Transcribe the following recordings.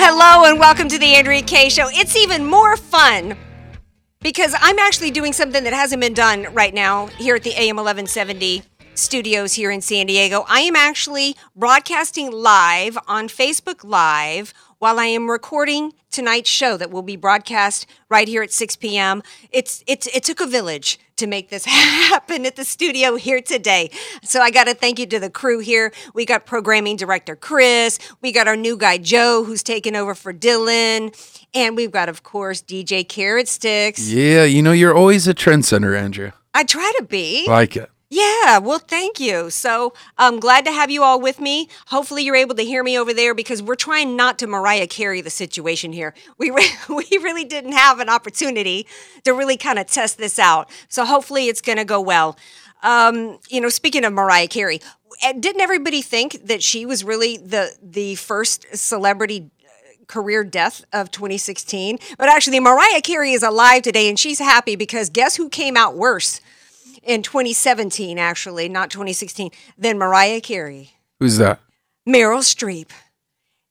hello and welcome to the Andrea Kaye Show. It's even more fun because I'm actually doing something that hasn't been done right now here at the AM 1170 studios here in San Diego. I am actually broadcasting live on Facebook Live while I am recording tonight's show that will be broadcast right here at 6 p.m. It's it's it took a village to make this happen at the studio here today. So I got to thank you to the crew here. We got programming director Chris, we got our new guy Joe who's taking over for Dylan, and we've got of course DJ Carrot Sticks. Yeah, you know, you're always a trendsetter, Andrea. I try to be. Like it. Yeah, well, thank you. So I'm glad to have you all with me. Hopefully, you're able to hear me over there because we're trying not to Mariah Carey the situation here. We re- we really didn't have an opportunity to really kind of test this out. So hopefully, it's going to go well. Um, you know, speaking of Mariah Carey, didn't everybody think that she was really the the first celebrity career death of 2016? But actually, Mariah Carey is alive today, and she's happy because guess who came out worse? In 2017, actually, not 2016, than Mariah Carey. Who's that? Meryl Streep.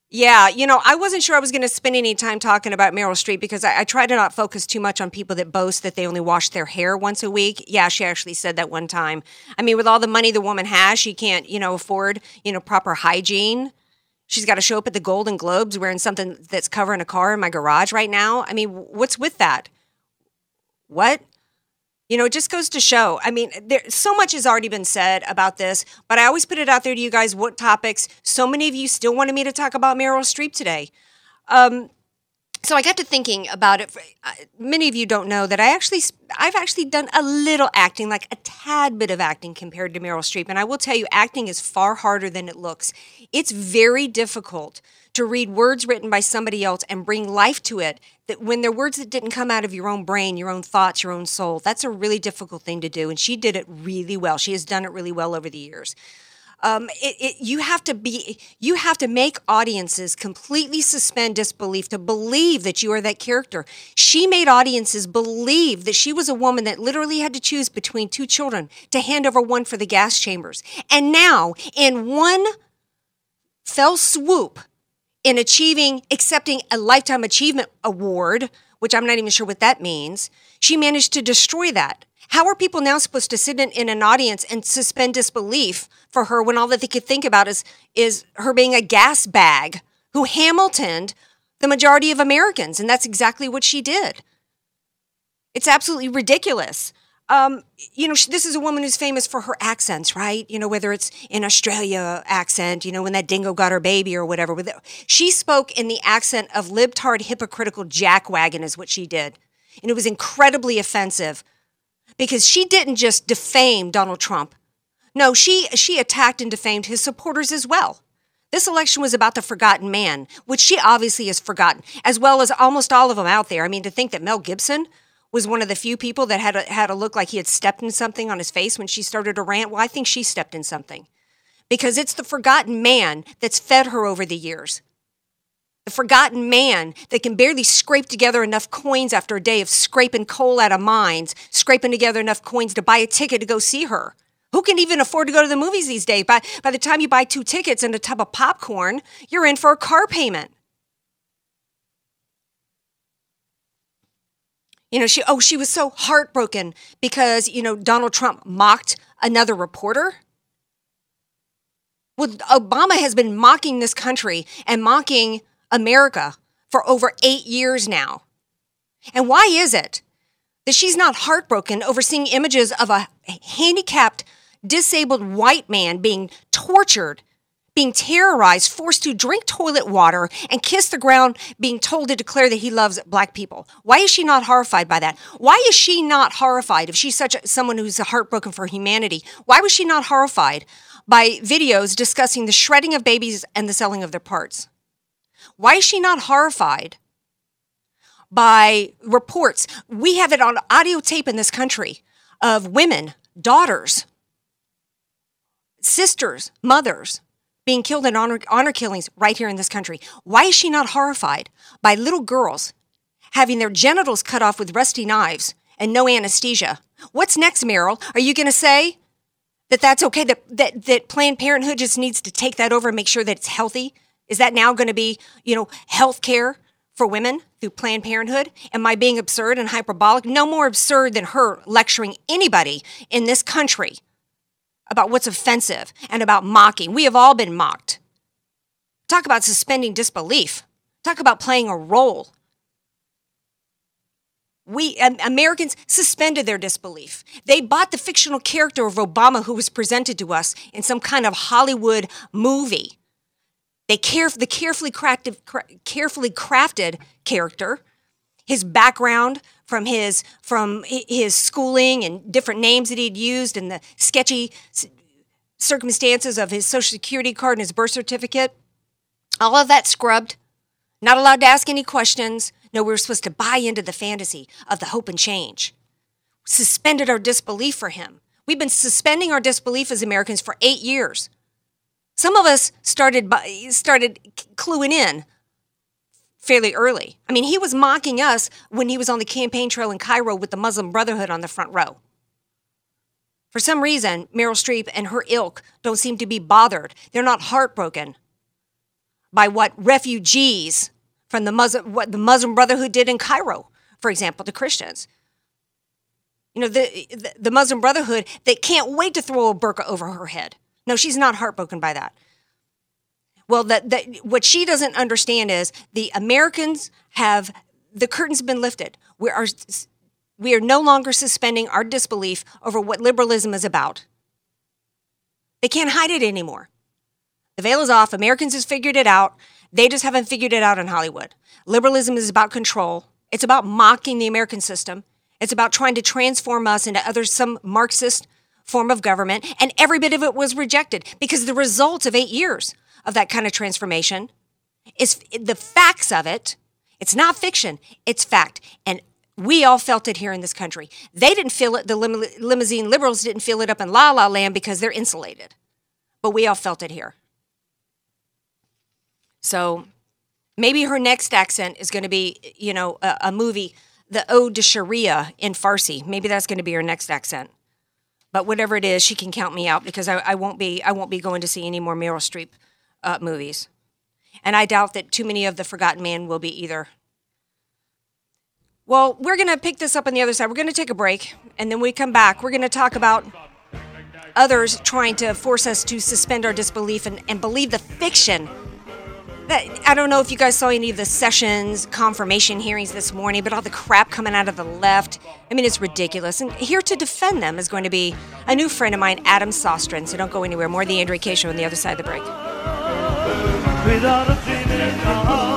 Yeah, you know, I wasn't sure I was going to spend any time talking about Meryl Streep because I, I, try to not focus too much on people that boast that they only wash their hair once a week. Yeah, she actually said that one time. I mean, with all the money the woman has, she can't, you know, afford, you know, proper hygiene. She's got to show up at the Golden Globes wearing something that's covering a car in my garage right now. I mean, what's with that? What? You know, it just goes to show. I mean, there so much has already been said about this, but I always put it out there to you guys what topics. So many of you still wanted me to talk about Meryl Streep today. Um, so I got to thinking about it. Uh, many of you don't know that I actually, I've actually done a little acting, like a tad bit of acting compared to Meryl Streep. And I will tell you, acting is far harder than it looks. It's very difficult to read words written by somebody else and bring life to it that when they're words that didn't come out of your own brain your own thoughts your own soul that's a really difficult thing to do and she did it really well. She has done it really well over the years. Um, it, it, you have to be you have to make audiences completely suspend disbelief to believe that you are that character. She made audiences believe that she was a woman that literally had to choose between two children to hand over one for the gas chambers. And now in one fell swoop in achieving, accepting a Lifetime Achievement Award, which I'm not even sure what that means, she managed to destroy that. How are people now supposed to sit in, in an audience and suspend disbelief for her when all that they could think about is, is her being a gas bag who Hamiltoned the majority of Americans? And that's exactly what she did. It's absolutely ridiculous um, you know, she, this is a woman who's famous for her accents, right? You know, whether it's in Australia accent, you know, when that dingo got her baby or whatever. She spoke in the accent of libtard, hypocritical jackwagon, is what she did. And it was incredibly offensive because she didn't just defame Donald Trump. No, she, she attacked and defamed his supporters as well. This election was about the forgotten man, which she obviously has forgotten, as well as almost all of them out there. I mean, to think that Mel Gibson was one of the few people that had a, had a look like he had stepped in something on his face when she started to rant. Well, I think she stepped in something because it's the forgotten man that's fed her over the years. The forgotten man that can barely scrape together enough coins after a day of scraping coal out of mines, scraping together enough coins to buy a ticket to go see her. Who can even afford to go to the movies these days? By, by the time you buy two tickets and a tub of popcorn, you're in for a car payment. You know, she oh, she was so heartbroken because, you know, Donald Trump mocked another reporter. Well, Obama has been mocking this country and mocking America for over 8 years now. And why is it that she's not heartbroken over seeing images of a handicapped, disabled white man being tortured being terrorized, forced to drink toilet water, and kiss the ground, being told to declare that he loves black people. Why is she not horrified by that? Why is she not horrified if she's such a, someone who's heartbroken for humanity? Why was she not horrified by videos discussing the shredding of babies and the selling of their parts? Why is she not horrified by reports? We have it on audio tape in this country of women, daughters, sisters, mothers being killed in honor, honor killings right here in this country. Why is she not horrified by little girls having their genitals cut off with rusty knives and no anesthesia? What's next, Meryl? Are you going to say that that's okay? That, that that Planned Parenthood just needs to take that over and make sure that it's healthy? Is that now going to be you know health care for women through Planned Parenthood? Am I being absurd and hyperbolic? No more absurd than her lecturing anybody in this country about what's offensive and about mocking. We have all been mocked. Talk about suspending disbelief. Talk about playing a role. We Americans suspended their disbelief. They bought the fictional character of Obama who was presented to us in some kind of Hollywood movie. They care the carefully crafted, carefully crafted character, his background from his from his schooling and different names that he'd used and the sketchy circumstances of his social security card and his birth certificate. All of that scrubbed. Not allowed to ask any questions. No, we were supposed to buy into the fantasy of the hope and change. Suspended our disbelief for him. We've been suspending our disbelief as Americans for eight years. Some of us started by started cluing in fairly early. I mean, he was mocking us when he was on the campaign trail in Cairo with the Muslim Brotherhood on the front row. For some reason, Meryl Streep and her ilk don't seem to be bothered. They're not heartbroken by what refugees from the Muslim, what the Muslim Brotherhood did in Cairo, for example, to Christians. You know, the, the, the Muslim Brotherhood, they can't wait to throw a burqa over her head. No, she's not heartbroken by that. Well, that, that what she doesn't understand is the Americans have the curtain's been lifted. We are we are no longer suspending our disbelief over what liberalism is about. They can't hide it anymore. The veil is off. Americans has figured it out. They just haven't figured it out in Hollywood. Liberalism is about control. It's about mocking the American system. It's about trying to transform us into other some Marxist form of government, and every bit of it was rejected because the results of eight years of that kind of transformation is the facts of it. It's not fiction, it's fact. And we all felt it here in this country. They didn't feel it, the lim- limousine liberals didn't feel it up in La La Land because they're insulated. But we all felt it here. So maybe her next accent is going to be, you know, a, a movie, The Ode to Sharia in Farsi. Maybe that's going to be her next accent. But whatever it is, she can count me out because I, I won't be I won't be going to see any more Meryl Streep uh, movies. And I doubt that too many of the Forgotten Man will be either. Well, we're going to pick this up on the other side. We're going to take a break, and then we come back. We're going to talk about others trying to force us to suspend our disbelief and, and believe the fiction. That, I don't know if you guys saw any of the sessions, confirmation hearings this morning, but all the crap coming out of the left. I mean, it's ridiculous. And here to defend them is going to be a new friend of mine, Adam Sostrin. So don't go anywhere. More of the Andrea Kaye Show on the other side of the break without a dream in my heart.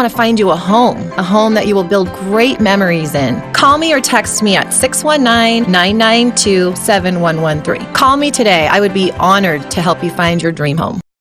to find you a home, a home that you will build great memories in. Call me or text me at 619 992 7113. Call me today. I would be honored to help you find your dream home.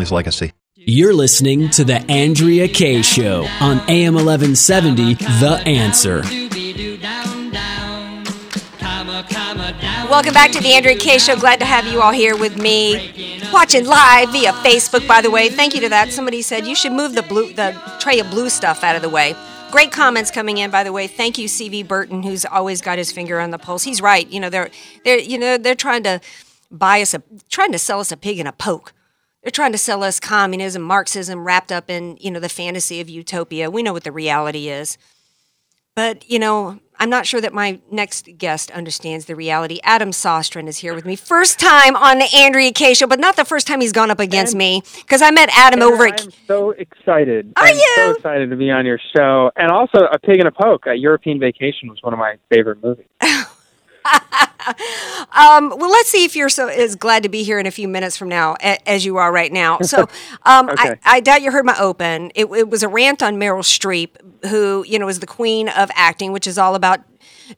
family's legacy. You're listening to The Andrea Kaye Show on AM 1170, The Answer. Welcome back to the Andrea Kaye Show. Glad to have you all here with me, watching live via Facebook. By the way, thank you to that. Somebody said you should move the blue, the tray of blue stuff out of the way. Great comments coming in, by the way. Thank you, CV Burton, who's always got his finger on the pulse. He's right. You know, they're they're you know they're trying to buy us a trying to sell us a pig in a poke. They're trying to sell us communism, Marxism, wrapped up in you know the fantasy of utopia. We know what the reality is. But, you know, I'm not sure that my next guest understands the reality. Adam Sostrin is here with me. First time on the Andrea Kaye show, but not the first time he's gone up against me because I met Adam over at. I'm so excited. Are I'm you? so excited to be on your show. And also, A Pig in a Poke, A European Vacation was one of my favorite movies. Um, well, let's see if you're so as glad to be here in a few minutes from now a, as you are right now. So, um, I, I doubt you heard my open. It, it was a rant on Meryl Streep, who you know is the queen of acting, which is all about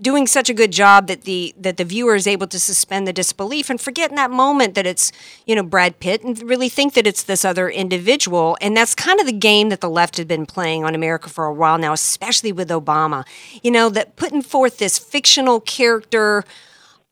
doing such a good job that the that the viewer is able to suspend the disbelief and forget in that moment that it's you know Brad Pitt and really think that it's this other individual. And that's kind of the game that the left had been playing on America for a while now, especially with Obama. You know that putting forth this fictional character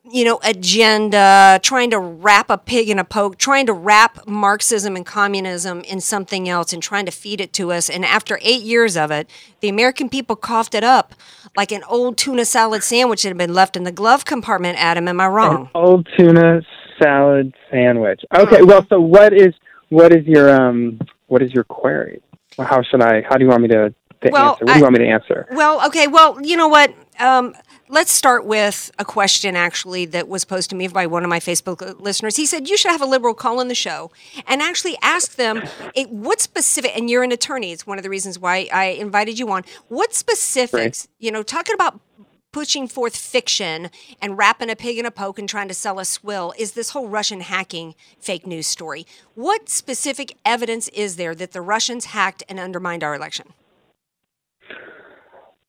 you know, agenda, trying to wrap a pig in a poke, trying to wrap Marxism and communism in something else and trying to feed it to us. And after eight years of it, the American people coughed it up like an old tuna salad sandwich that had been left in the glove compartment, Adam. Am I wrong? Old tuna salad sandwich. Okay, well, so what is what is your um what is your query? Well, How should I? How do you want me to, to Well, answer? What do you want me to answer? Well, okay. Well, you know what? Um, let's start with a question actually that was posed to me by one of my Facebook listeners. He said you should have a liberal call in the show and actually ask them eh, what specific. And you're an attorney. It's one of the reasons why I invited you on. What specifics? You know, talking about pushing forth fiction and wrapping a pig in a poke and trying to sell a swill is this whole Russian hacking fake news story. What specific evidence is there that the Russians hacked and undermined our election?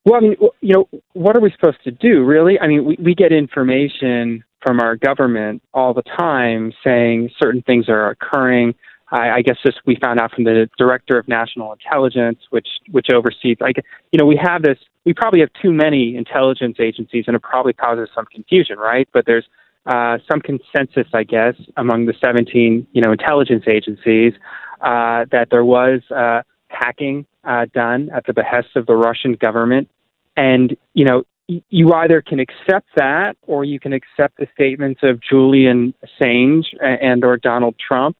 Well, I mean, you know, what are we supposed to do, really? I mean, we, we get information from our government all the time saying certain things are occurring. I, I guess this we found out from the director of national intelligence, which which oversees. Like, you know, we have this. We probably have too many intelligence agencies, and it probably causes some confusion, right? But there's uh, some consensus, I guess, among the 17, you know, intelligence agencies uh, that there was uh, hacking uh, done at the behest of the Russian government, and you know, you either can accept that or you can accept the statements of Julian Assange a- and or Donald Trump,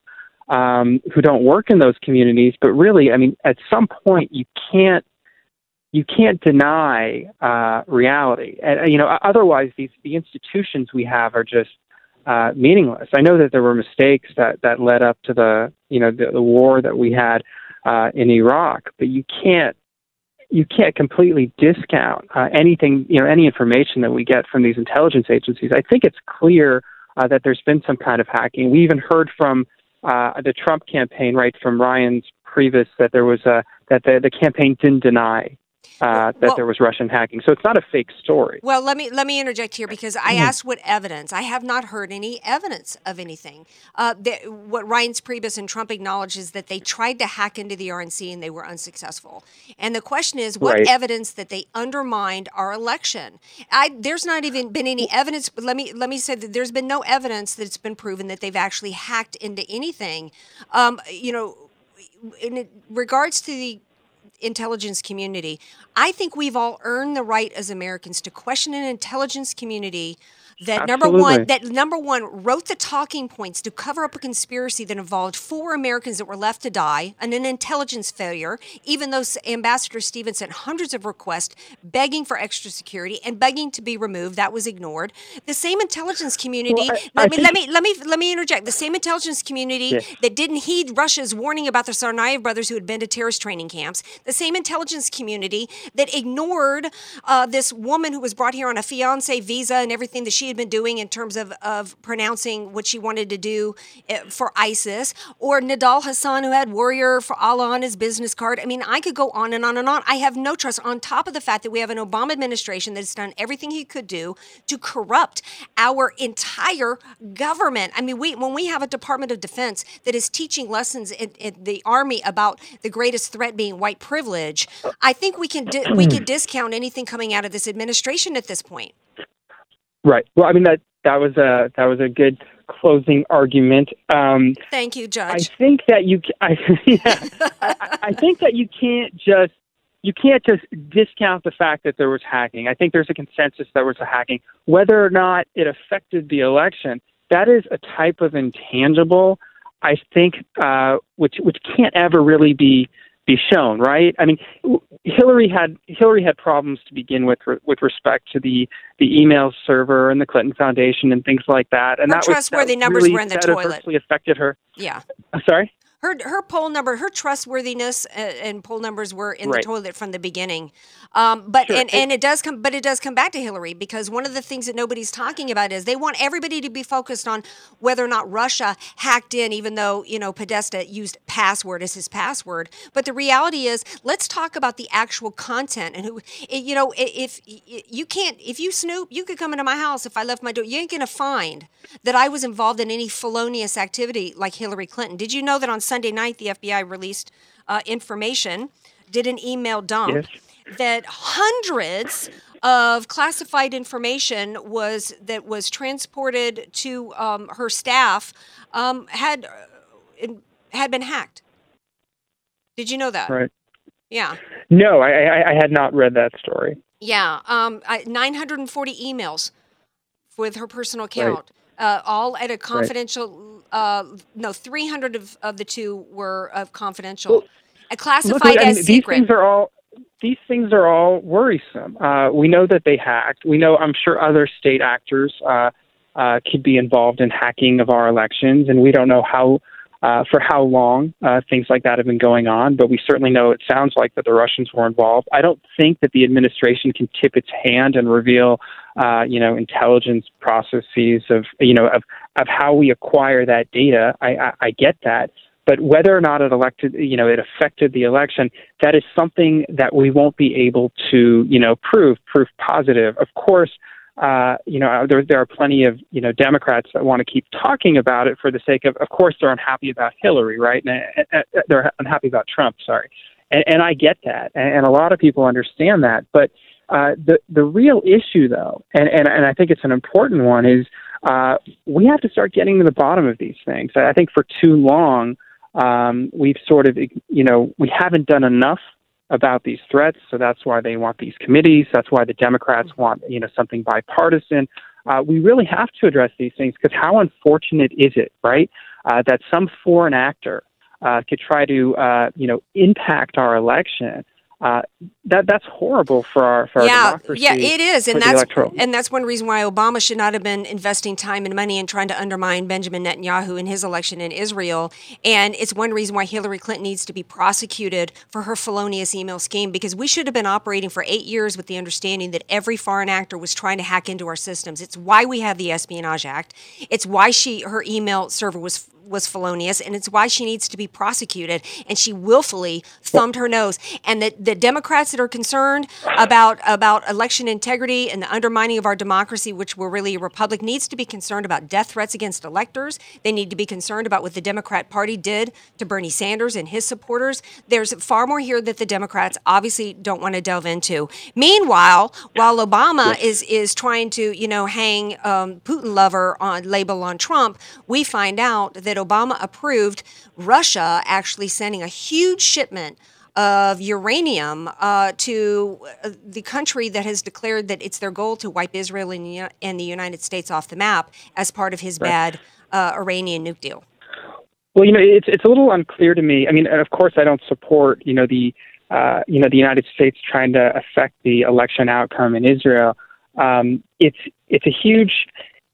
um, who don't work in those communities. But really, I mean, at some point, you can't you can't deny uh, reality. And uh, you know, otherwise, these the institutions we have are just uh, meaningless. I know that there were mistakes that that led up to the you know the, the war that we had uh, in Iraq, but you can't you can't completely discount uh, anything you know any information that we get from these intelligence agencies. I think it's clear uh, that there's been some kind of hacking. We even heard from uh, the Trump campaign, right, from Reince Priebus that there was a that the, the campaign didn't deny uh, that Well- there was Russian hacking. So it's not a fake story. Well, let me let me interject here because I asked what evidence. I have not heard any evidence of anything. Uh, the, what Reince Priebus and Trump acknowledge is that they tried to hack into the RNC and they were unsuccessful. And the question is, what Right. evidence that they undermined our election? I, there's not even been any evidence. But let me let me say that there's been no evidence that it's been proven that they've actually hacked into anything. Um, you know, in regards to the intelligence community. I think we've all earned the right as Americans to question an intelligence community that number one that number one wrote the talking points to cover up a conspiracy that involved four Americans that were left to die and an intelligence failure, even though Ambassador Stevens sent hundreds of requests begging for extra security and begging to be removed. That was ignored. The same intelligence community Well, I- let I me think- let me let me let me interject. The same intelligence community that didn't heed Russia's warning about the Tsarnaev brothers who had been to terrorist training camps, the the same intelligence community that ignored uh, this woman who was brought here on a fiance visa and everything that she had been doing in terms of, of pronouncing what she wanted to do eh, for ISIS, or Nidal Hasan, who had Warrior for Allah on his business card. I mean, I could go on and on and on. I have no trust, on top of the fact that we have an Obama administration that has done everything he could do to corrupt our entire government. I mean, we when we have a Department of Defense that is teaching lessons in, in the Army about the greatest threat being white privilege, I think we can di- we can discount anything coming out of this administration at this point. Right. Well, I mean that that was a that was a good closing argument. Um, Thank you, Judge. I think that you, I, yeah, I, I think that you can't just you can't just discount the fact that there was hacking. I think there's a consensus that there was a hacking, whether or not it affected the election. That is a type of intangible. I think uh, which which can't ever really be be shown, right? I mean, Hillary had Hillary had problems to begin with with respect to the the email server and the Clinton Foundation and things like that, and Her that was trustworthy that numbers really, were in the toilet. adversely affected her. Yeah. Sorry. Her her poll number, her trustworthiness uh, and poll numbers were in Right. the toilet from the beginning. Um, but Sure. and, and it does come, but it does come back to Hillary because one of the things that nobody's talking about is they want everybody to be focused on whether or not Russia hacked in, even though you know Podesta used password as his password. But the reality is, let's talk about the actual content and who, you know, if you can't, if you snoop, you could come into my house if I left my door. You ain't gonna find that I was involved in any felonious activity like Hillary Clinton. Did you know that on Sunday night the FBI released uh, information, did an email dump Yes. that hundreds of classified information was that was transported to um, her staff um, had uh, had been hacked. Did you know that? Right. Yeah. No, I, I I had not read that story. Yeah, um, I, 940 emails with her personal account, uh, all at a confidential. Uh, no, 300 of, of the two were of confidential, Well, classified Look, as these secret. things are all these things are all worrisome. Uh, we know that they hacked. We know, I'm sure, other state actors uh, uh, could be involved in hacking of our elections, and we don't know how uh, for how long uh, things like that have been going on. But we certainly know it sounds like that the Russians were involved. I don't think that the administration can tip its hand and reveal, uh, you know, intelligence processes of you know of of how we acquire that data. I, I, I get that. But whether or not it elected, you know, it affected the election, that is something that we won't be able to, you know, prove, proof positive. Of course, uh, you know, there, there are plenty of, you know, Democrats that want to keep talking about it for the sake of, of course, they're unhappy about Hillary, right? And, uh, uh, they're unhappy about Trump, sorry. And, and I get that. And, and a lot of people understand that. But uh, the, the real issue, though, and, and, and I think it's an important one, is uh, we have to start getting to the bottom of these things. I think for too long, um, we've sort of, you know, we haven't done enough about these threats. So that's why they want these committees. That's why the Democrats want, you know, something bipartisan. Uh, we really have to address these things because how unfortunate is it, right, uh, that some foreign actor uh, could try to, uh, you know, impact our election. Uh, that that's horrible for our for our yeah, democracy. yeah, it is, and that's and that's one reason why Obama should not have been investing time and money in trying to undermine Benjamin Netanyahu in his election in Israel. And it's one reason why Hillary Clinton needs to be prosecuted for her felonious email scheme because we should have been operating for eight years with the understanding that every foreign actor was trying to hack into our systems. It's why we have the Espionage Act. It's why she her email server was was felonious, and it's why she needs to be prosecuted. And she willfully thumbed her nose. And the, the Democrats that are concerned about about election integrity and the undermining of our democracy, which we're really a republic, needs to be concerned about death threats against electors. They need to be concerned about what the Democrat Party did to Bernie Sanders and his supporters. There's far more here that the Democrats obviously don't want to delve into. Meanwhile, while Obama is is trying to you know hang um, Putin lover on label on Trump, we find out that Obama approved Russia actually sending a huge shipment of uranium uh, to uh, the country that has declared that it's their goal to wipe Israel and, the United States off the map as part of his bad uh, Iranian nuke deal. Well, you know, it's it's a little unclear to me. I mean, of course, I don't support you know the uh, you know the United States trying to affect the election outcome in Israel. Um, it's it's a huge.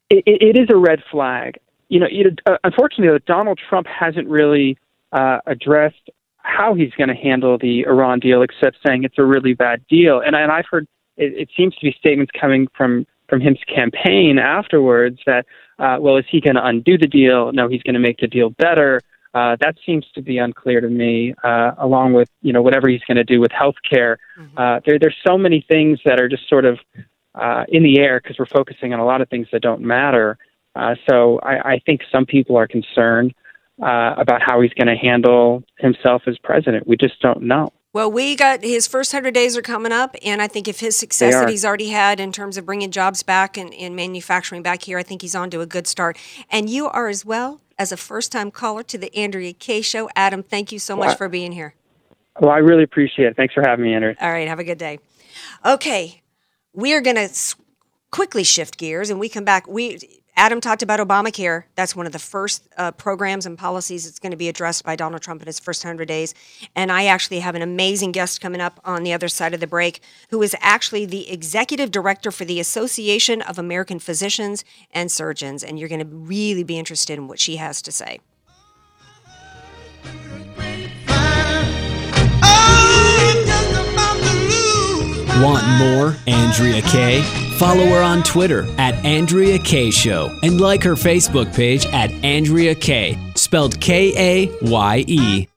It, it is a red flag. You know, you know, uh, unfortunately, Donald Trump hasn't really uh, addressed how he's going to handle the Iran deal, except saying it's a really bad deal. And, and I've heard it, it seems to be statements coming from from his campaign afterwards that, uh, well, is he going to undo the deal? No, he's going to make the deal better. Uh, that seems to be unclear to me, uh, along with you know whatever he's going to do with health care. Mm-hmm. Uh, there, there's so many things that are just sort of uh, in the air because we're focusing on a lot of things that don't matter. Uh, so I, I think some people are concerned uh, about how he's going to handle himself as president. We just don't know. Well, we got his first 100 days are coming up, and I think if his success that he's already had in terms of bringing jobs back and, and manufacturing back here, I think he's on to a good start. And you are as well as a first time caller to the Andrea Kaye Show. Adam, thank you so much well, for being here. Well, I really appreciate it. Thanks for having me, Andrea. All right, have a good day. Okay, we are going to quickly shift gears and we come back. We Adam talked about Obamacare. That's one of the first uh, programs and policies that's going to be addressed by Donald Trump in his first 100 days. And I actually have an amazing guest coming up on the other side of the break who is actually the executive director for the Association of American Physicians and Surgeons. And you're going to really be interested in what she has to say. Want more Andrea Kaye? Follow her on Twitter at Andrea Kaye Show and like her Facebook page at Andrea Kaye, spelled K A Y E.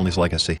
family's legacy.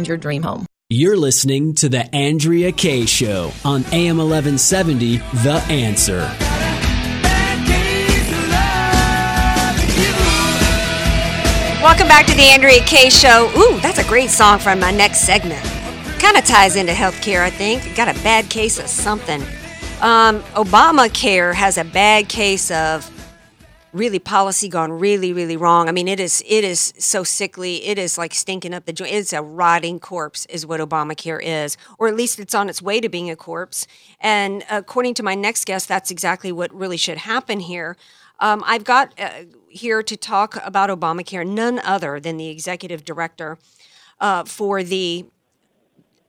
find your dream home. You're listening to The Andrea Kaye Show on AM 1170, The Answer. Welcome back to The Andrea Kaye Show. Ooh, that's a great song for my next segment. Kind of ties into healthcare, I think. Got a bad case of something. Um, Obamacare has a bad case of really policy gone really really wrong i mean it is it is so sickly it is like stinking up the joint it's a rotting corpse is what obamacare is or at least it's on its way to being a corpse and according to my next guest that's exactly what really should happen here um, i've got uh, here to talk about obamacare none other than the executive director uh, for the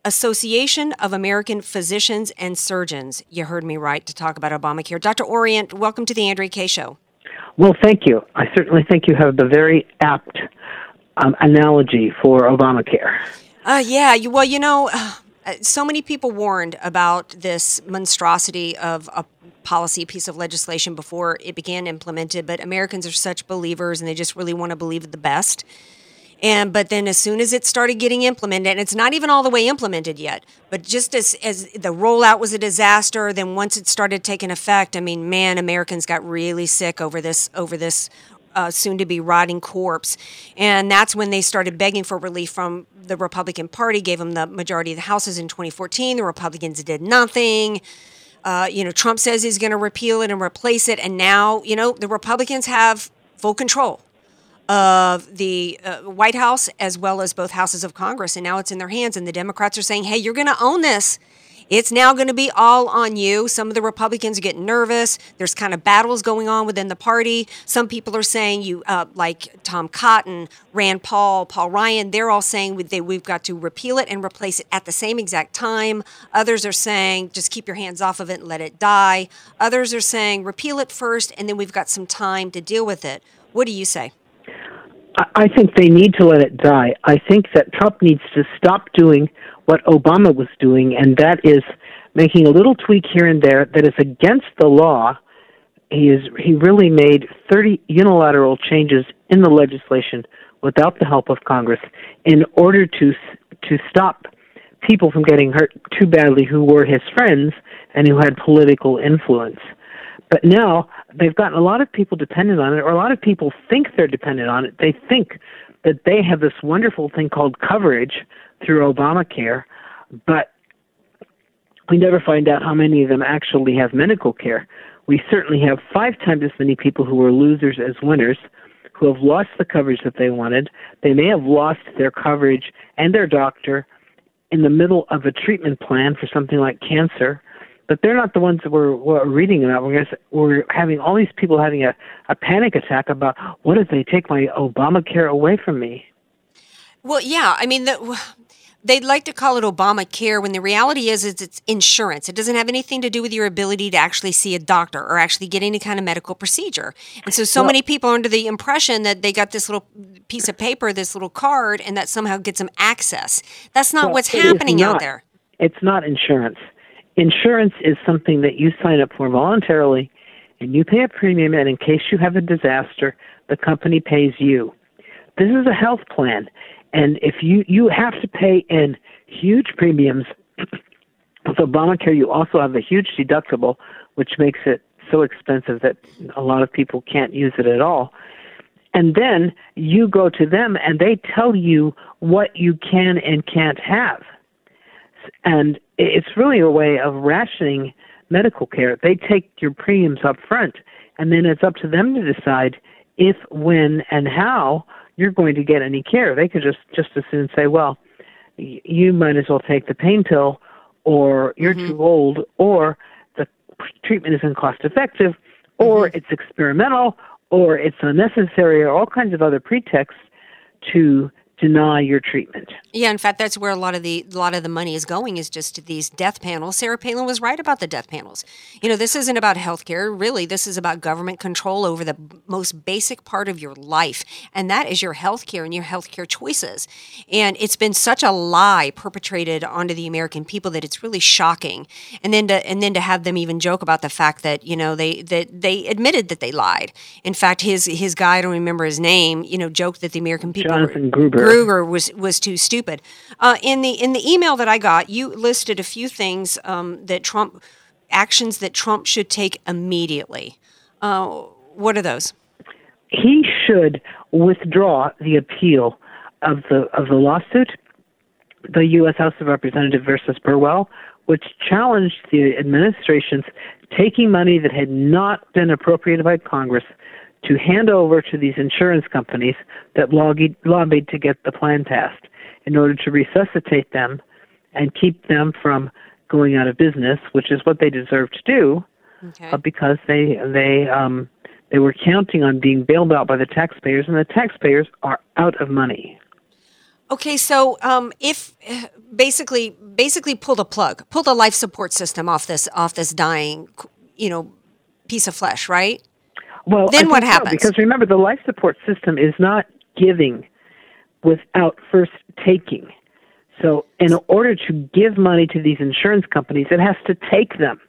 Association of American Physicians and Surgeons. You heard me right to talk about Obamacare. Dr. Orient, welcome to the Andrea Kaye Show. Well, thank you. I certainly think you have the very apt um, analogy for Obamacare. Uh, yeah, you, well, you know, uh, so many people warned about this monstrosity of a policy piece of legislation before it began implemented, but Americans are such believers and they just really want to believe the best. And but then as soon as it started getting implemented, and it's not even all the way implemented yet, but just as as the rollout was a disaster, then once it started taking effect, I mean, man, Americans got really sick over this over this uh, soon to be rotting corpse. And that's when they started begging for relief from the Republican Party, gave them the majority of the houses in 2014. The Republicans did nothing. Uh, you know, Trump says he's going to repeal it and replace it. And now, you know, the Republicans have full control of the uh, White House as well as both houses of Congress. And now it's in their hands. And the Democrats are saying, hey, you're going to own this. It's now going to be all on you. Some of the Republicans are getting nervous. There's kind of battles going on within the party. Some people are saying you, uh, like Tom Cotton, Rand Paul, Paul Ryan, they're all saying they, we've got to repeal it and replace it at the same exact time. Others are saying just keep your hands off of it and let it die. Others are saying repeal it first and then we've got some time to deal with it. What do you say? I think they need to let it die. I think that Trump needs to stop doing what Obama was doing, and that is making a little tweak here and there that is against the law. He is he really made 30 unilateral changes in the legislation without the help of Congress in order to to stop people from getting hurt too badly who were his friends and who had political influence. But now they've gotten a lot of people dependent on it, or a lot of people think they're dependent on it. They think that they have this wonderful thing called coverage through Obamacare, but we never find out how many of them actually have medical care. We certainly have five times as many people who are losers as winners who have lost the coverage that they wanted. They may have lost their coverage and their doctor in the middle of a treatment plan for something like cancer, but they're not the ones that we're, we're reading about. We're, gonna, we're having all these people having a, a panic attack about what if they take my Obamacare away from me? Well, yeah. I mean, the, they'd like to call it Obamacare when the reality is, is it's insurance. It doesn't have anything to do with your ability to actually see a doctor or actually get any kind of medical procedure. And so, so well, many people are under the impression that they got this little piece of paper, this little card, and that somehow gets them access. That's not well, what's happening not, out there. It's not insurance. Insurance is something that you sign up for voluntarily, and you pay a premium, and in case you have a disaster, the company pays you. This is a health plan and if you you have to pay in huge premiums with Obamacare, you also have a huge deductible, which makes it so expensive that a lot of people can't use it at all. And then you go to them and they tell you what you can and can't have. And it's really a way of rationing medical care. They take your premiums up front, and then it's up to them to decide if, when, and how you're going to get any care. They could just just as soon say, well, you might as well take the pain pill, or you're mm-hmm. too old, or the treatment isn't cost effective, or mm-hmm. it's experimental, or it's unnecessary, or all kinds of other pretexts to deny your treatment. Yeah, in fact, that's where a lot of the a lot of the money is going is just to these death panels. Sarah Palin was right about the death panels. You know, this isn't about healthcare. Really, this is about government control over the most basic part of your life, and that is your healthcare and your healthcare choices. And it's been such a lie perpetrated onto the American people that it's really shocking. And then to and then to have them even joke about the fact that you know they that they admitted that they lied. In fact, his his guy, I don't remember his name, you know, joked that the American people Jonathan Gruber Kruger was was too stupid. Uh, in the in the email that I got, you listed a few things um, that Trump actions that Trump should take immediately. Uh, what are those? He should withdraw the appeal of the of the lawsuit, the U.S. House of Representatives versus Burwell, which challenged the administration's taking money that had not been appropriated by Congress to hand over to these insurance companies that lobbied, lobbied to get the plan passed in order to resuscitate them and keep them from going out of business, which is what they deserve to do, okay. uh, because they they um, they were counting on being bailed out by the taxpayers, and the taxpayers are out of money. Okay, so um, if basically basically pull the plug, pull the life support system off this off this dying, you know, piece of flesh, right? Well, then what happens? So, because remember, the life support system is not giving without first taking. So, in order to give money to these insurance companies, it has to take them.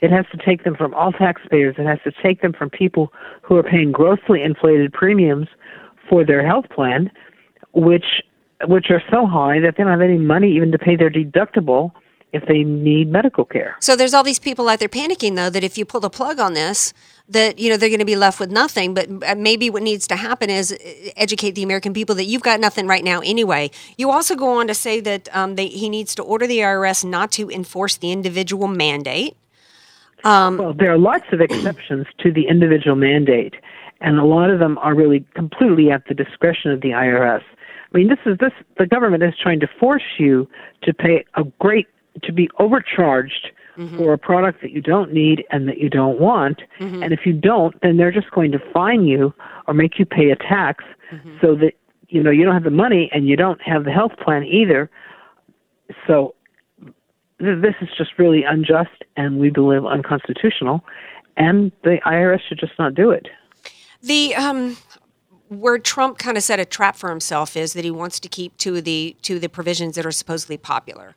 It has to take them from all taxpayers. It has to take them from people who are paying grossly inflated premiums for their health plan, which which are so high that they don't have any money even to pay their deductible if they need medical care. So there's all these people out there panicking though that if you pull the plug on this, that you know they're going to be left with nothing. But uh, maybe what needs to happen is uh, educate the American people that you've got nothing right now anyway. You also go on to say that um, they, he needs to order the IRS not to enforce the individual mandate. Um, well, there are lots of exceptions to the individual mandate, and a lot of them are really completely at the discretion of the IRS. I mean, this is this the government is trying to force you to pay a great to be overcharged mm-hmm. for a product that you don't need and that you don't want. Mm-hmm. And if you don't, then they're just going to fine you or make you pay a tax mm-hmm. so that you know you don't have the money and you don't have the health plan either. So th- this is just really unjust and we believe unconstitutional and the IRS should just not do it. The um where Trump kind of set a trap for himself is that he wants to keep two of the two of the provisions that are supposedly popular.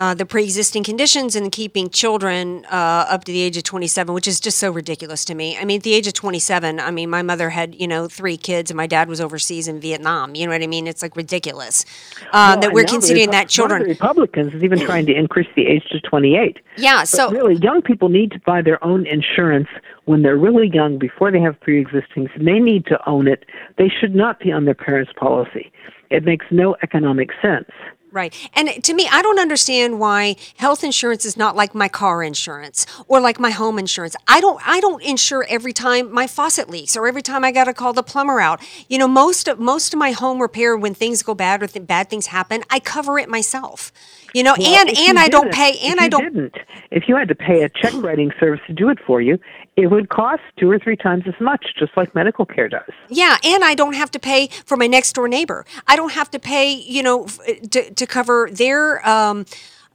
Uh, the pre-existing conditions and keeping children uh, up to the age of 27, which is just so ridiculous to me. I mean, at the age of 27, I mean, my mother had you know three kids, and my dad was overseas in Vietnam. You know what I mean? It's like ridiculous uh, Well, that we're considering that children. Republicans is even trying to increase the age to 28. Yeah, But so really, young people need to buy their own insurance when they're really young before they have pre-existings. They need to own it. They should not be on their parents' policy. It makes no economic sense. Right. And to me, I don't understand why health insurance is not like my car insurance or like my home insurance. I don't I don't insure every time my faucet leaks or every time I got to call the plumber out. You know, most of most of my home repair when things go bad or th- bad things happen, I cover it myself. You know, Well, and and I don't pay and I don't Didn't, if you had to pay a check writing service to do it for you, it would cost two or three times as much, just like medical care does. Yeah, and I don't have to pay for my next door neighbor. I don't have to pay, you know, f- to, to cover their um,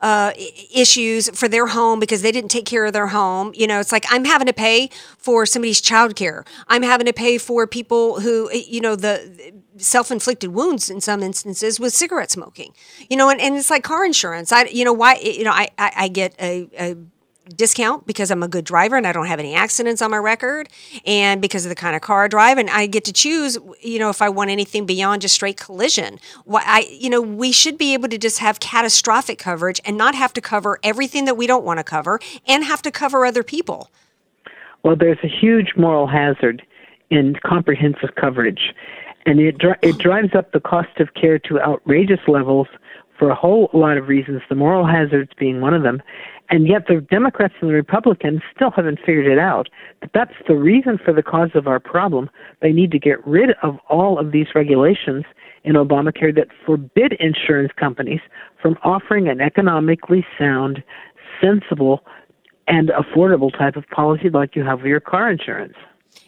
uh, issues for their home because they didn't take care of their home. You know, it's like I'm having to pay for somebody's child care. I'm having to pay for people who, you know, the self-inflicted wounds in some instances with cigarette smoking. You know, and, and it's like car insurance. I, you know, why, you know, I, I, I get a, a discount because I'm a good driver and I don't have any accidents on my record and because of the kind of car I drive. And I get to choose you know if I want anything beyond just straight collision. Why I you know we should be able to just have catastrophic coverage and not have to cover everything that we don't want to cover and have to cover other people. Well, there's a huge moral hazard in comprehensive coverage, and it dri- it drives up the cost of care to outrageous levels for a whole lot of reasons. The moral hazards being one of them, and yet the Democrats and the Republicans still haven't figured it out. But that's the reason for the cause of our problem. They need to get rid of all of these regulations in Obamacare that forbid insurance companies from offering an economically sound, sensible, and affordable type of policy like you have with your car insurance.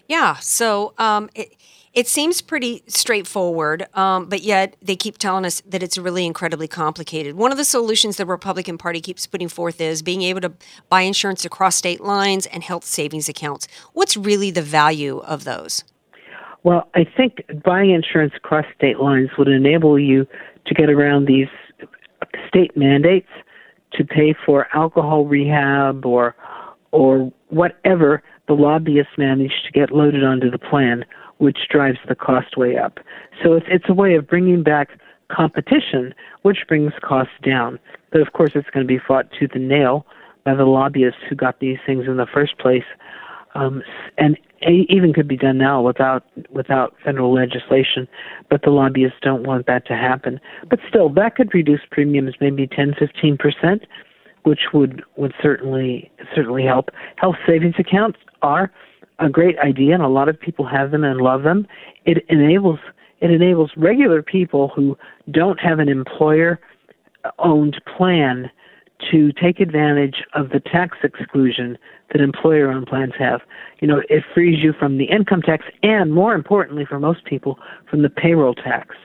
Yeah. So um, it it seems pretty straightforward, um, but yet they keep telling us that it's really incredibly complicated. One of the solutions the Republican Party keeps putting forth is being able to buy insurance across state lines and health savings accounts. What's really the value of those? Well, I think buying insurance across state lines would enable you to get around these state mandates to pay for alcohol rehab or or whatever the lobbyists manage to get loaded onto the plan, which drives the cost way up. So it's it's a way of bringing back competition, which brings costs down. But of course, it's going to be fought tooth and nail by the lobbyists who got these things in the first place um, and even could be done now without without federal legislation, but the lobbyists don't want that to happen. But still, that could reduce premiums maybe 10, 15 percent, which would would certainly certainly help. Health savings accounts are a great idea, and a lot of people have them and love them. It enables it enables regular people who don't have an employer owned plan to take advantage of the tax exclusion that employer owned plans have. You know, it frees you from the income tax and more importantly for most people from the payroll tax.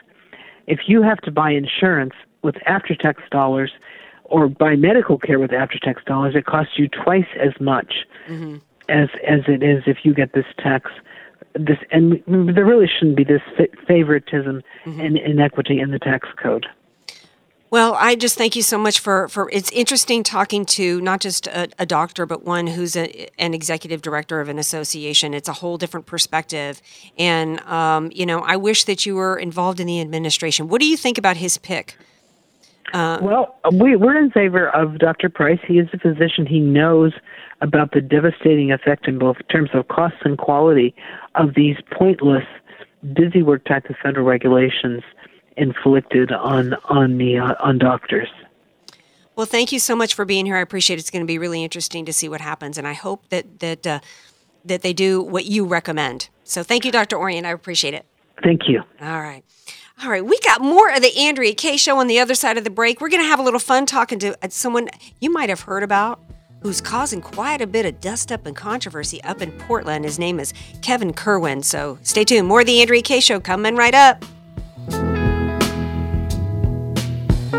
If you have to buy insurance with after tax dollars or buy medical care with after tax dollars, it costs you twice as much mm-hmm. As as it is if you get this tax this and there really shouldn't be this fa- favoritism and inequity in the tax code. Well, I just thank you so much for, for it's interesting talking to not just a, a doctor, but one who's a, an executive director of an association. It's a whole different perspective. And, um, you know, I wish that you were involved in the administration. What do you think about his pick? Uh, Well, we, we're in favor of Dr. Price. He is a physician. He knows about the devastating effect in both terms of costs and quality of these pointless, busy work type of federal regulations inflicted on on the uh, on doctors. well, thank you so much for being here. I appreciate it. It's going to be really interesting to see what happens. And I hope that, that, uh, that they do what you recommend. So thank you, Dr. Orient. I appreciate it. Thank you. All right. All right, we got more of the Andrea Kaye show on the other side of the break. We're going to have a little fun talking to uh, someone you might have heard about who's causing quite a bit of dust up and controversy up in Portland. His name is Kevin Kerwin. So stay tuned. More of the Andrea Kaye show coming right up.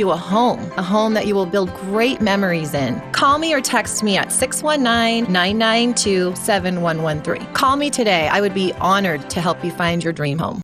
you a home, a home that you will build great memories in. Call me or text me at 619 992 7113. Call me today. I would be honored to help you find your dream home.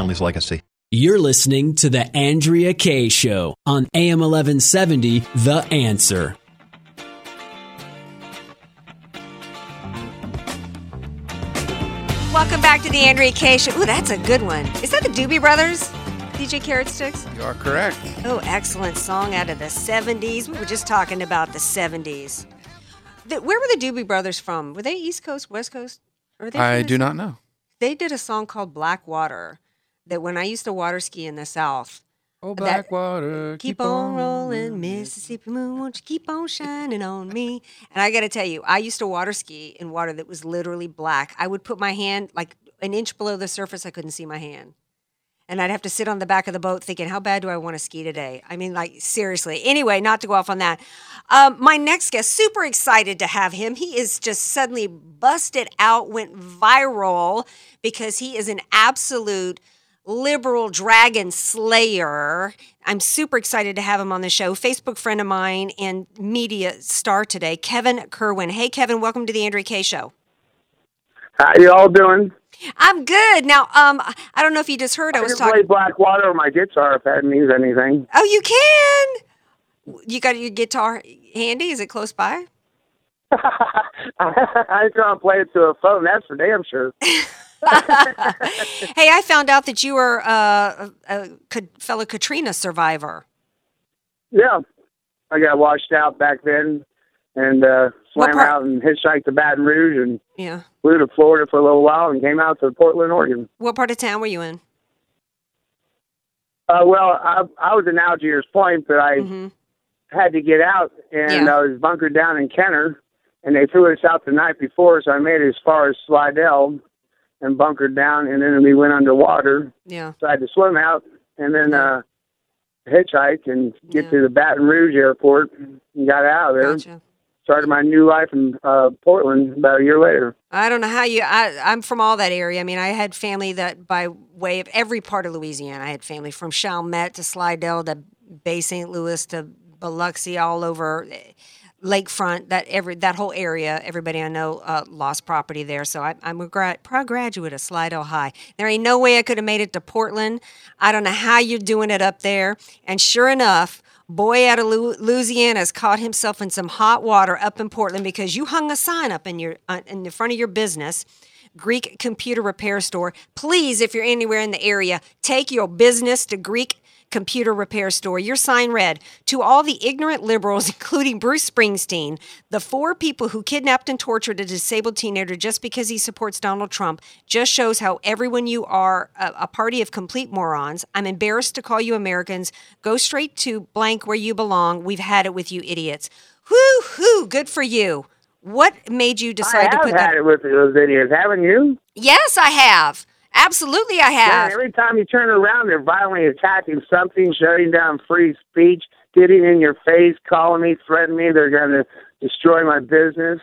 family's legacy. You're listening to The Andrea Kaye Show on AM 1170, The Answer. Welcome back to the Andrea Kaye Show. Ooh, that's a good one. Is that the Doobie Brothers? DJ Carrot Sticks? You are correct. Oh, excellent song out of the 70s. We were just talking about the 70s. The, where were the Doobie Brothers from? Were they East Coast, West Coast? Or they I do not know. They did a song called Black Water that when I used to water ski in the South, Oh, That- Blackwater, keep on rolling, Mississippi moon, won't you keep on shining on me? And I got to tell you, I used to water ski in water that was literally black. I would put my hand like an inch below the surface, I couldn't see my hand. And I'd have to sit on the back of the boat thinking, how bad do I want to ski today? I mean, like, seriously. Anyway, not to go off on that. Um, my next guest, super excited to have him. He is just suddenly busted out, went viral because he is an absolute liberal dragon slayer. I'm super excited to have him on the show. Facebook friend of mine and media star today, Kevin Kerwin. Hey, Kevin, welcome to the Andrea Kaye Show. How you all doing? I'm good. Now, um, I don't know if you just heard I I was talking. play. Blackwater on my guitar if that means anything. Oh, you can. You got your guitar handy? Is it close by? I ain't gonna play it to a phone. That's for damn sure. Hey, I found out that you were uh, a, a fellow Katrina survivor. Yeah, I got washed out back then, and uh, swam part- out and hitchhiked to Baton Rouge and Yeah. flew to Florida for a little while and came out to Portland, Oregon. What part of town were you in? Uh, well, I, I was in Algiers Point, but I hmm had to get out, and Yeah. I was bunkered down in Kenner, and they threw us out the night before, so I made it as far as Slidell and bunkered down, and then we went underwater. Yeah. So I had to swim out and then uh, hitchhike and get Yeah. to the Baton Rouge airport and got out of there. Gotcha. Started my new life in uh, Portland about a year later. I don't know how you. I, I'm from all that area. I mean, I had family that by way of every part of Louisiana. I had family from Chalmette to Slidell to Bay St. Louis to Biloxi, all over lakefront. That every that whole area. Everybody I know uh, lost property there. So I, I'm a proud graduate of Slidell High. There ain't no way I could have made it to Portland. I don't know how you're doing it up there. And sure enough. Boy out of Louisiana has caught himself in some hot water up in Portland because you hung a sign up in your uh, in the front of your business, Greek Computer Repair Store. Please, if you're anywhere in the area, take your business to Greek Computer Repair Store. Your sign read To all the ignorant liberals, including Bruce Springsteen, the four people who kidnapped and tortured a disabled teenager just because he supports Donald Trump just shows how everyone you are a, a party of complete morons. I'm embarrassed to call you Americans. Go straight to blank where you belong. We've had it with you idiots. Whoo hoo, good for you. What made you decide I to have put had that? it with those idiots, haven't you? Yes, I have. Absolutely, I have. Man, every time you turn around, they're violently attacking something, shutting down free speech, getting in your face, calling me, threatening me. They're going to destroy my business.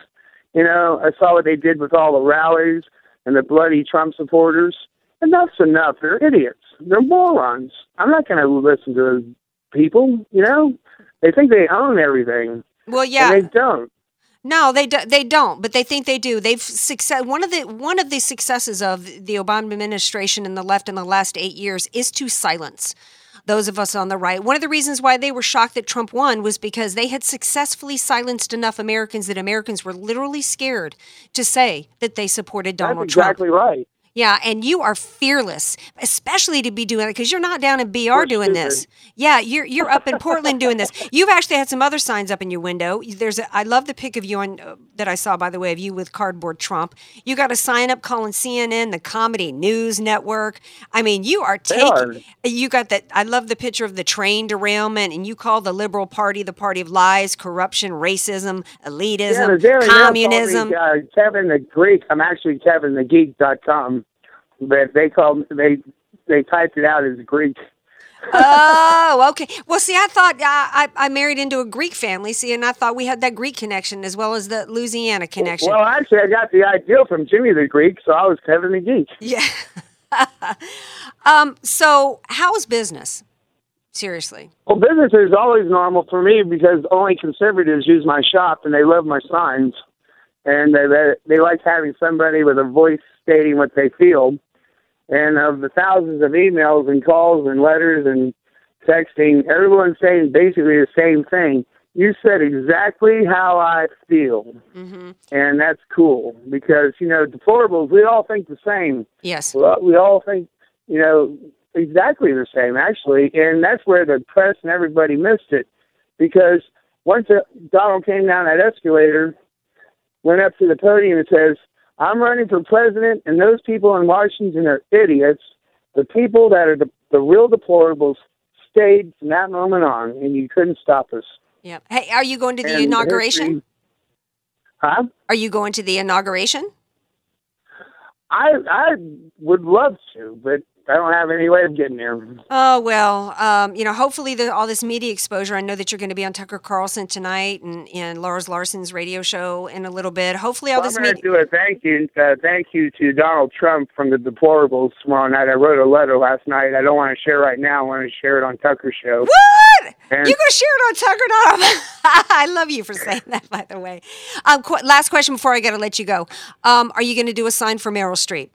You know, I saw what they did with all the rallies and the bloody Trump supporters. Enough's enough. They're idiots. They're morons. I'm not going to listen to those people. You know, they think they own everything, well, yeah. and they don't. No, they do, they don't, but they think they do. They've success. One of the one of the successes of the Obama administration and the left in the last eight years is to silence those of us on the right. One of the reasons why they were shocked that Trump won was because they had successfully silenced enough Americans that Americans were literally scared to say that they supported Donald That's Trump. exactly right. Yeah, and you are fearless, especially to be doing it because you're not down in BR doing this. Yeah, you're you're up in Portland doing this. You've actually had some other signs up in your window. There's a, I love the pic of you on uh, that I saw by the way of you with cardboard Trump. You got a sign up calling CNN the Comedy News Network. I mean, you are taking. are. You got that. I love the picture of the train derailment, and you call the Liberal Party the party of lies, corruption, racism, elitism, the Daily Mail called communism. Uh, Kevin the Greek. I'm actually Kevin the Geek.com, but they called they they typed it out as Greek. oh, okay. Well, see, I thought uh, I, I married into a Greek family, see, and I thought we had that Greek connection as well as the Louisiana connection. Well, actually, I got the idea from Jimmy the Greek, so I was Kevin the Geek. yeah. um. So, how's business? Seriously. Well, business is always normal for me because only conservatives use my shop and they love my signs, and they they, they like having somebody with a voice stating what they feel. And of the thousands of emails and calls and letters and texting, everyone's saying basically the same thing. You said exactly how I feel, Mm-hmm. and that's cool because you know deplorables. We all think the same. Yes. Well, we all think, you know, exactly the same, actually. And that's where the press and everybody missed it. Because once uh, Donald came down that escalator, went up to the podium and says, I'm running for president, and those people in Washington are idiots. The people that are the, the real deplorables stayed from that moment on, and you couldn't stop us. Yeah. Hey, are you going to the And inauguration? history- Huh? Are you going to the inauguration? I I would love to, but I don't have any way of getting there. Oh well, um, you know, hopefully the, all this media exposure. I know that you're going to be on Tucker Carlson tonight and and Lars Larson's radio show in a little bit. Hopefully, all Well, this I'm going media. to do a thank you, uh, thank you to Donald Trump from the Deplorables tomorrow night. I wrote a letter last night. I don't want to share right now. I want to share it on Tucker Show. What? And- you gonna share it on Tucker? Not I love you for saying that, by the way. Um, qu- last question before I got to let you go. Um, are you going to do a sign for Meryl Streep?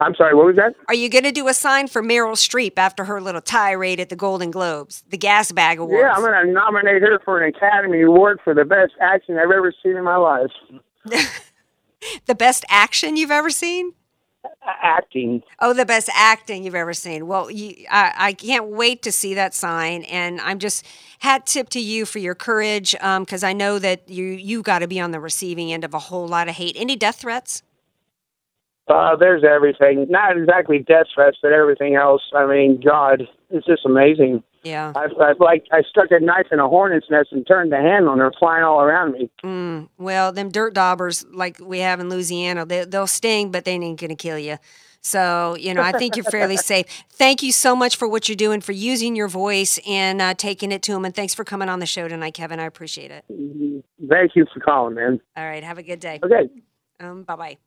I'm sorry, what was that? Are you going to do a sign for Meryl Streep after her little tirade at the Golden Globes, the Gas Bag Awards? Yeah, I'm going to nominate her for an Academy Award for the best acting I've ever seen in my life. the best action you've ever seen? Acting. Oh, the best acting you've ever seen. Well, you, I, I can't wait to see that sign, and I'm just hat tip to you for your courage, um, because I know that you you got to be on the receiving end of a whole lot of hate. Any death threats? Uh, there's everything. Not exactly death threats, but everything else. I mean, God, it's just amazing. Yeah. I've, I've like I stuck a knife in a hornet's nest and turned the handle, and they're flying all around me. Mm, well, them dirt daubers like we have in Louisiana, they, they'll sting, but they ain't gonna kill you. So, you know, I think you're fairly safe. Thank you so much for what you're doing, for using your voice and uh, taking it to them. And thanks for coming on the show tonight, Kevin. I appreciate it. Thank you for calling, man. All right. Have a good day. Okay. Um, bye bye.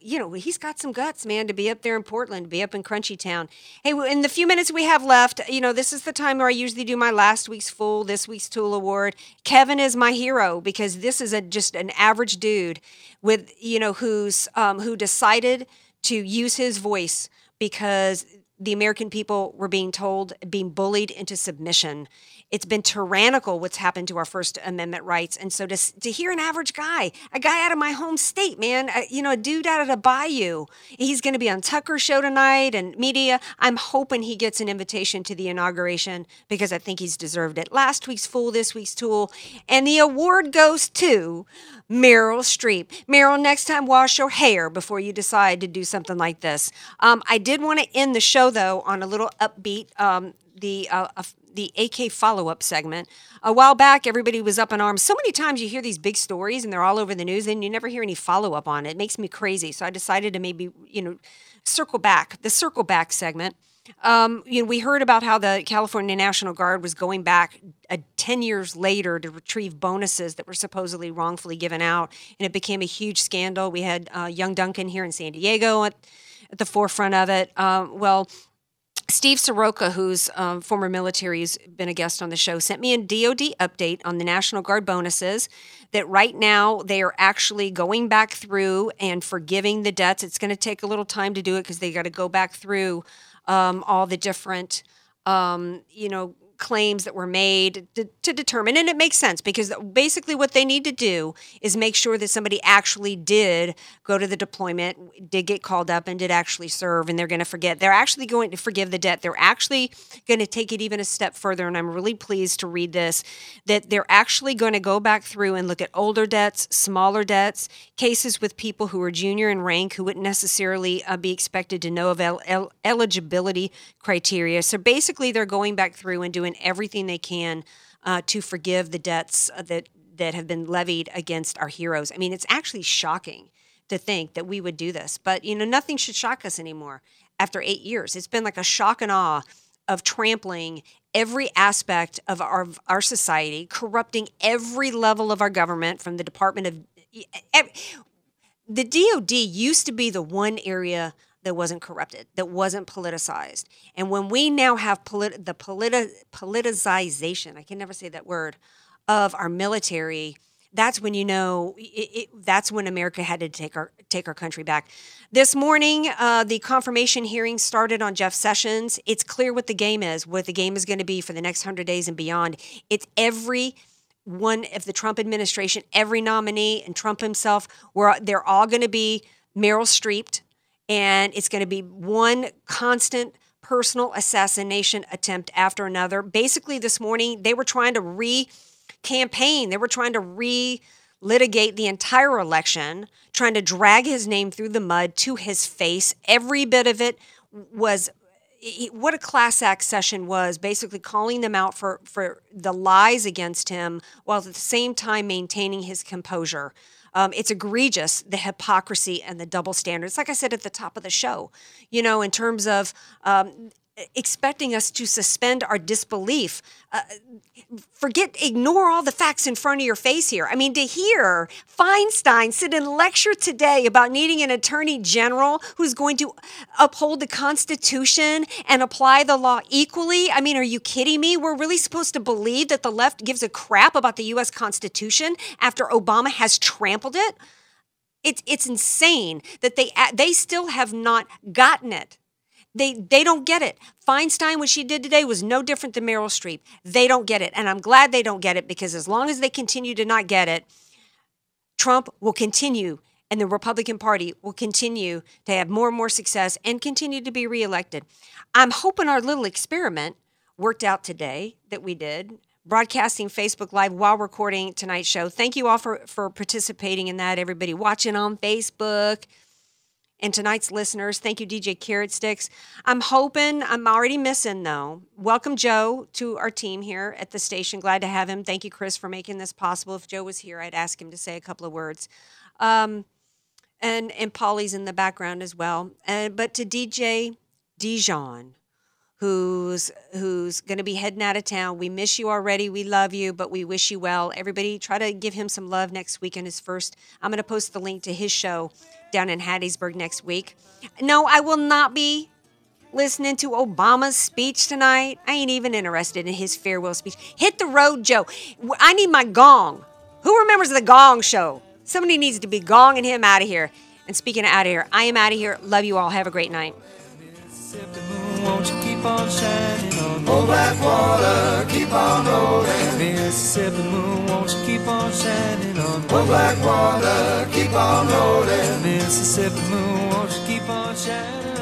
You know, he's got some guts, man, to be up there in Portland, be up in Crunchy Town. Hey, in the few minutes we have left, you know, this is the time where I usually do my last week's Fool, this week's Tool Award. Kevin is my hero because this is a just an average dude with, you know, who's um, who decided to use his voice because the American people were being told, being bullied into submission. It's been tyrannical what's happened to our First Amendment rights. And so to, to hear an average guy, a guy out of my home state, man, uh, you know, a dude out of the bayou, he's going to be on Tucker show tonight and media. I'm hoping he gets an invitation to the inauguration because I think he's deserved it. Last week's Fool, this week's Tool. And the award goes to Meryl Streep. Meryl, next time wash your hair before you decide to do something like this. Um, I did want to end the show, though, on a little upbeat. Um, the uh, uh, the AK follow up segment. A while back, everybody was up in arms. So many times you hear these big stories and they're all over the news, and you never hear any follow up on it. It makes me crazy. So I decided to maybe you know circle back the circle back segment. Um, you know, we heard about how the California National Guard was going back uh, 10 years later to retrieve bonuses that were supposedly wrongfully given out, and it became a huge scandal. We had uh, Young Duncan here in San Diego at, at the forefront of it. Um, well, Steve Soroka, who's um, former military, has been a guest on the show, sent me a DoD update on the National Guard bonuses. That right now they are actually going back through and forgiving the debts. It's going to take a little time to do it because they got to go back through um, all the different, um, you know, claims that were made to, to, determine and it makes sense because basically what they need to do is make sure that somebody actually did go to the deployment did get called up and did actually serve and they're going to forget. They're actually going to forgive the debt. They're actually going to take it even a step further and i'm really pleased to read this that they're actually going to go back through and look at older debts smaller debts cases with people who are junior in rank who wouldn't necessarily uh, be expected to know of el- el- eligibility criteria. So basically they're going back through and doing doing everything they can uh, to forgive the debts uh, that that have been levied against our heroes. I mean, it's actually shocking to think that we would do this, but you know, nothing should shock us anymore. After eight years, it's been like a shock and awe of trampling every aspect of our of our society, corrupting every level of our government, from the Department of the DoD used to be the one area that wasn't corrupted, that wasn't politicized. And when we now have the politi- politicization, I can never say that word, of our military, that's when you know it, it, that's when America had to take our take our country back. This morning, uh, the confirmation hearing started on Jeff Sessions. It's clear what the game is, what the game is going to be for the next hundred days and beyond. It's every one of the Trump administration, every nominee, and Trump himself. Where they're all going to be Meryl Streep and it's going to be one constant personal assassination attempt after another. Basically, this morning they were trying to re campaign, they were trying to re litigate the entire election, trying to drag his name through the mud to his face. Every bit of it was what a class act session was basically calling them out for for the lies against him while at the same time maintaining his composure um, it's egregious the hypocrisy and the double standards. Like I said at the top of the show, you know, in terms of um, expecting us to suspend our disbelief. Uh, forget, ignore all the facts in front of your face here. I mean, to hear Feinstein sit and lecture today about needing an attorney general who's going to uphold the Constitution and apply the law equally. I mean, are you kidding me? We're really supposed to believe that the left gives a crap about the U.S. Constitution after Obama has trampled it? It's, it's insane that they they still have not gotten it. They they don't get it. Feinstein, what she did today was no different than Meryl Streep. They don't get it. And I'm glad they don't get it because as long as they continue to not get it, Trump will continue and the Republican Party will continue to have more and more success and continue to be reelected. I'm hoping our little experiment worked out today that we did, broadcasting Facebook Live while recording tonight's show. Thank you all for, for participating in that, everybody watching on Facebook and tonight's listeners. Thank you, DJ Carrot Sticks. I'm hoping, I'm already missing though. Welcome, Joe, to our team here at the station. Glad to have him. Thank you, Chris, for making this possible. If Joe was here, I'd ask him to say a couple of words. Um, and and Polly's in the background as well. And but to DJ Dijon, who's who's going to be heading out of town. We miss you already. We love you, but we wish you well. Everybody, try to give him some love next week on his first. I'm going to post the link to his show down in Hattiesburg next week. No, I will not be listening to Obama's speech tonight. I ain't even interested in his farewell speech. Hit the road, Joe. I need my gong. Who remembers the gong show? Somebody needs to be gonging him out of here. And speaking of out of here, I am out of here. Love you all. Have a great night. Oh, black water, keep on rolling. Mississippi moon, won't you keep on shining on? Oh, black water, keep on rolling. Mississippi moon, won't you keep on shining